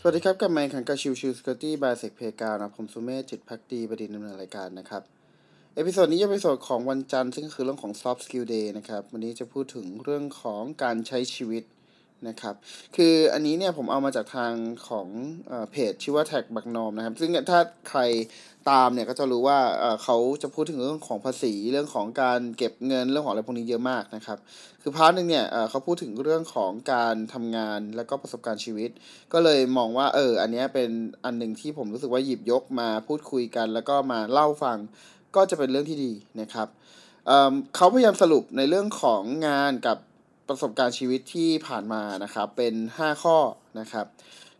สวัสดีครับกับแมนขังกาชิวชิวสกอตตี้บายเซกเพกานะผมสุเมธจิตพักดีประดินดำเนินรายการนะครับ เอพิโซดนี้จะเป็นส่วนของวันจันทร์ซึ่งก็คือเรื่องของ soft skill day นะครับ วันนี้จะพูดถึงเรื่องของการใช้ชีวิต นะครับ คืออันนี้เนี่ยผมเอามาจากทางของเพจชื่อว่าแท็กบักนอมนะครับ ซึ่งถ้าใครตามเนี่ยก็จะรู้ว่าเขาจะพูดถึงเรื่องของภาษีเรื่องของการเก็บเงินเรื่องของอะไรพวกนี้เยอะมากนะครับ คือพาร์ทหนึ่งเนี่ยเขาพูดถึงเรื่องของการทำงานแล้วก็ประสบการณ์ชีวิต ก็เลยมองว่าเอออันนี้เป็นอันหนึ่งที่ผมรู้สึกว่าหยิบยกมาพูดคุยกัน แล้วก็มาเล่าฟังก็จะเป็นเรื่องที่ดีนะครับเเขาพยายามสรุปในเรื่องของงานกับ ประสบการณ์ชีวิตที่ผ่านมานะครับ เป็น 5 ข้อนะครับ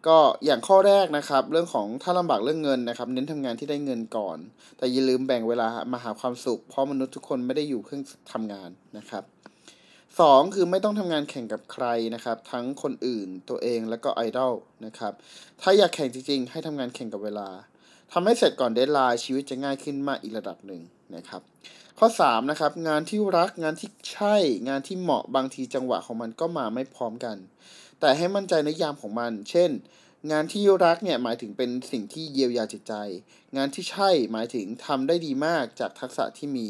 ก็อย่างข้อแรกนะครับ เรื่องของถ้าลำบากเรื่องเงินนะครับ เน้นทำงานที่ได้เงินก่อน แต่อย่าลืมแบ่งเวลามาหาความสุข เพราะมนุษย์ทุกคนไม่ได้อยู่เพื่อทำงานนะครับสองคือไม่ต้องทำงานแข่งกับใครนะครับ ทั้งคนอื่นตัวเองแล้วก็ไอดอลนะครับ ถ้าอยากแข่งจริงๆ ให้ทำงานแข่งกับเวลา ทำให้เสร็จก่อน deadline ชีวิตจะง่ายขึ้นมากอีกระดับหนึ่งนะครับ ข้อ3นะครับงานที่รักงานที่ใช่ งานที่เหมาะบางทีจังหวะของมันก็มาไม่พร้อมกัน แต่ให้มั่นใจในนิยามของมัน เช่น งานที่รักเนี่ยหมายถึงเป็นสิ่งที่เยียวยาจิตใจ งานที่ใช่หมายถึงทำได้ดีมากจากทักษะที่มี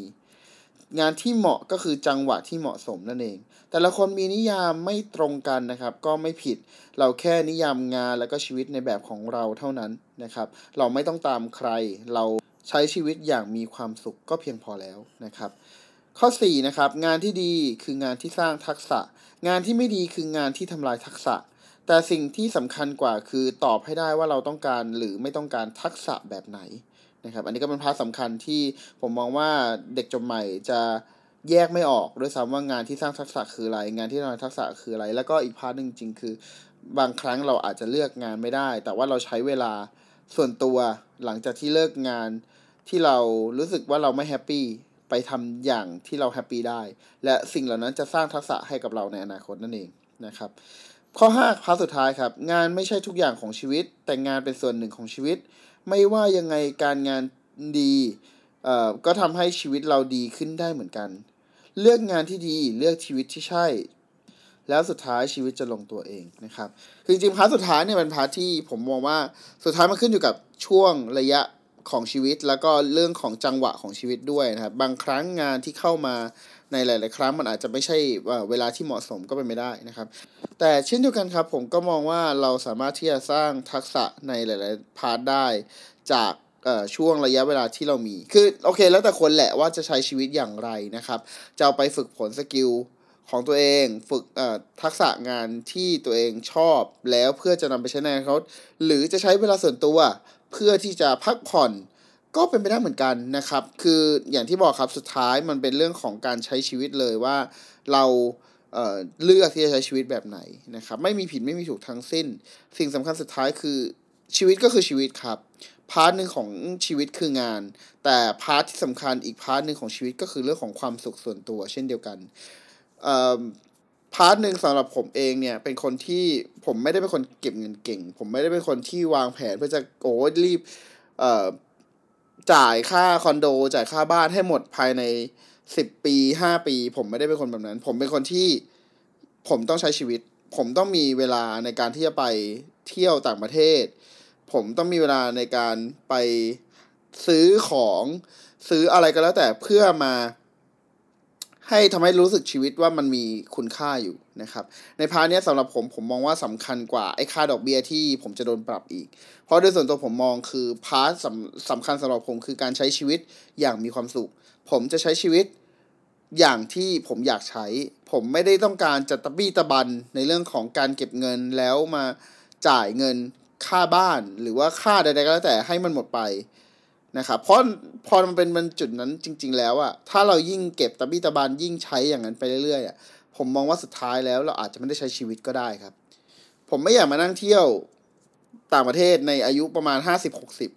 งานที่เหมาะก็คือจังหวะที่เหมาะสมนั่นเอง แต่ละคนมีนิยามไม่ตรงกันนะครับ ก็ไม่ผิด เราแค่นิยามงานแล้วก็ชีวิตในแบบของเราเท่านั้นนะครับ เราไม่ต้องตามใคร เราใช้ชีวิตอย่างมีความสุขก็เพียงพอแล้วนะครับ ข้อ4นะครับงานที่ดีคืองานที่สร้างทักษะ งานที่ไม่ดีคืองานที่ทำลายทักษะ แต่สิ่งที่สำคัญกว่าคือตอบให้ได้ว่าเราต้องการหรือไม่ต้องการทักษะแบบไหน นะครับ อันนี้ก็เป็น part สำคัญที่ผมมองว่าเด็กจบใหม่จะแยกไม่ออกด้วยซ้ำว่างานที่สร้างทักษะคืออะไรงานที่ทำลายทักษะคืออะไร แล้วก็อีก part หนึ่งจริงคือบางครั้งเราอาจจะเลือกงานไม่ได้ แต่ว่าเราใช้เวลาส่วนตัวหลังจากที่เลิกงานที่เรารู้สึกว่าเราไม่แฮปปี้ไปทำอย่างที่เราแฮปปี้ได้ และสิ่งเหล่านั้นจะสร้างทักษะให้กับเราในอนาคตนั่นเองนะครับ ข้อ5 part สุดท้ายครับ งานไม่ใช่ทุกอย่างของชีวิต แต่งานเป็นส่วนหนึ่งของชีวิต ไม่ว่ายังไงการงานดีเอ่อก็ทำให้ชีวิตเราดีขึ้นได้เหมือนกัน เลือกงานที่ดีเลือกชีวิตที่ใช่ แล้วสุดท้ายชีวิตจะลงตัวเองนะครับคือจริงๆ part สุดท้ายเนี่ยเป็น part ที่ผมมองว่าสุดท้ายมันขึ้นอยู่กับช่วงระยะ ของชีวิต แล้วก็เรื่องของจังหวะของชีวิตด้วยนะครับ บางครั้งงานที่เข้ามาในหลาย ๆ ครั้งมันอาจจะไม่ใช่เวลาที่เหมาะสมก็เป็นไปได้นะครับ แต่เช่นเดียวกันครับ ผมก็มองว่าเราสามารถที่จะสร้างทักษะในหลาย ๆ part ได้ จากช่วงระยะเวลาที่เรามี คือโอเค แล้วแต่คนแหละว่าจะใช้ชีวิตอย่างไรนะครับ จะเอาไปฝึกผลสกิลของตัวเองฝึกทักษะงานที่ตัวเองชอบแล้วเพื่อจะนำไปใช้ในอนาคตหรือจะใช้เวลาส่วนตัว เพื่อที่จะพักผ่อนก็เป็นไปได้เหมือนกันนะครับ คืออย่างที่บอกครับสุดท้ายมันเป็นเรื่องของการใช้ชีวิตเลยว่าเราเเลือกที่จะใช้ชีวิตแบบไหนนะครับ ไม่มีผิดไม่มีถูกทั้งสิ้น สิ่งสำคัญสุดท้ายคือชีวิตก็คือชีวิตครับ part หนึ่งของชีวิตคืองาน แต่ part ที่สำคัญอีก part หนึ่งของชีวิตก็คือเรื่องของความสุขส่วนตัว เช่นเดียวกัน part หนึ่งสำหรับผมเองเนี่ย เป็นคนที่ผมไม่ได้เป็นคนเก็บเงินเก่ง ผมไม่ได้เป็นคนที่วางแผนเพื่อจะโอ้รีบเอ่อจ่ายค่าคอนโด จ่ายค่าบ้านให้หมดภายในสิบปีห้าปี ผมไม่ได้เป็นคนแบบนั้น ผมเป็นคนที่ผมต้องใช้ชีวิต ผมต้องมีเวลาในการที่จะไปเที่ยวต่างประเทศ ผมต้องมีเวลาในการไปซื้อของซื้ออะไรก็แล้วแต่เพื่อมา ให้ทำให้รู้สึกชีวิตว่ามันมีคุณค่าอยู่นะครับ ใน part นี้สำหรับผมผมมองว่าสำคัญกว่าไอ้ค่าดอกเบี้ยที่ผมจะโดนปรับอีก เพราะโดยส่วนตัวผมมองคือ part สำสำคัญสำหรับผมคือการใช้ชีวิตอย่างมีความสุข ผมจะใช้ชีวิตอย่างที่ผมอยากใช้ ผมไม่ได้ต้องการจะตะบี้ตะบันในเรื่องของการเก็บเงินแล้วมาจ่ายเงินค่าบ้านหรือว่าค่าใดๆก็แล้วแต่ให้มันหมดไป นะครับเพราะพอมันเป็นมันจุดนั้นจริง ๆ แล้วอะถ้าเรายิ่งเก็บตะบี้ตะบานยิ่งใช้อย่างนั้นไปเรื่อยๆอะผมมองว่าสุดท้ายแล้วเราอาจจะไม่ได้ใช้ชีวิตก็ได้ครับ ผมไม่อยากมานั่งเที่ยวต่างประเทศในอายุประมาณห้าสิบหกสิบ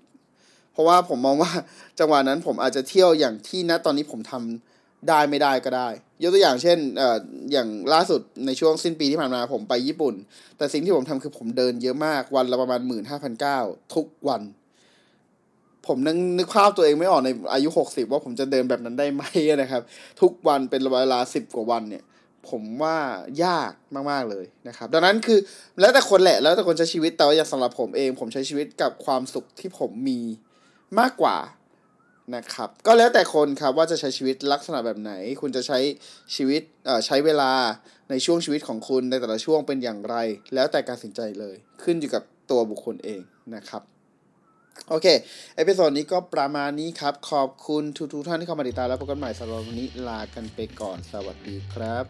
เพราะว่าผมมองว่าจังหวะนั้นผมอาจจะเที่ยวอย่างที่ณตอนนี้ผมทำได้ไม่ได้ก็ได้ ยกตัวอย่างเช่นเอ่ออย่างล่าสุดในช่วงสิ้นปีที่ผ่านมาผมไปญี่ปุ่น แต่สิ่งที่ผมทำคือผมเดินเยอะมากวันละประมาณหมื่นห้าพันเก้าทุกวัน ผมนึกนึกภาพตัวเองไม่ออกในอายุหกสิบว่าผมจะเดินแบบนั้นได้ไหมนะครับ ทุกวันเป็นเวลาสิบกว่าวันเนี่ย ผมว่ายากมากๆเลยนะครับ ดังนั้นคือแล้วแต่คนแหละแล้วแต่คนใช้ชีวิตแต่ว่าอย่างสำหรับผมเอง ผมใช้ชีวิตกับความสุขที่ผมมีมากกว่านะครับ ก็แล้วแต่คนครับว่าจะใช้ชีวิตลักษณะแบบไหน คุณจะใช้ชีวิตเอ่อใช้เวลาในช่วงชีวิตของคุณในแต่ละช่วงเป็นอย่างไร แล้วแต่การตัดสินใจเลย ขึ้นอยู่กับตัวบุคคลเองนะครับ โอเค episode นี้ก็ประมาณนี้ครับ ขอบคุณทุกๆท่านที่เข้ามาติดตามแล้วพบกันใหม่สัปดาห์นี้ลากันไปก่อน สวัสดีครับ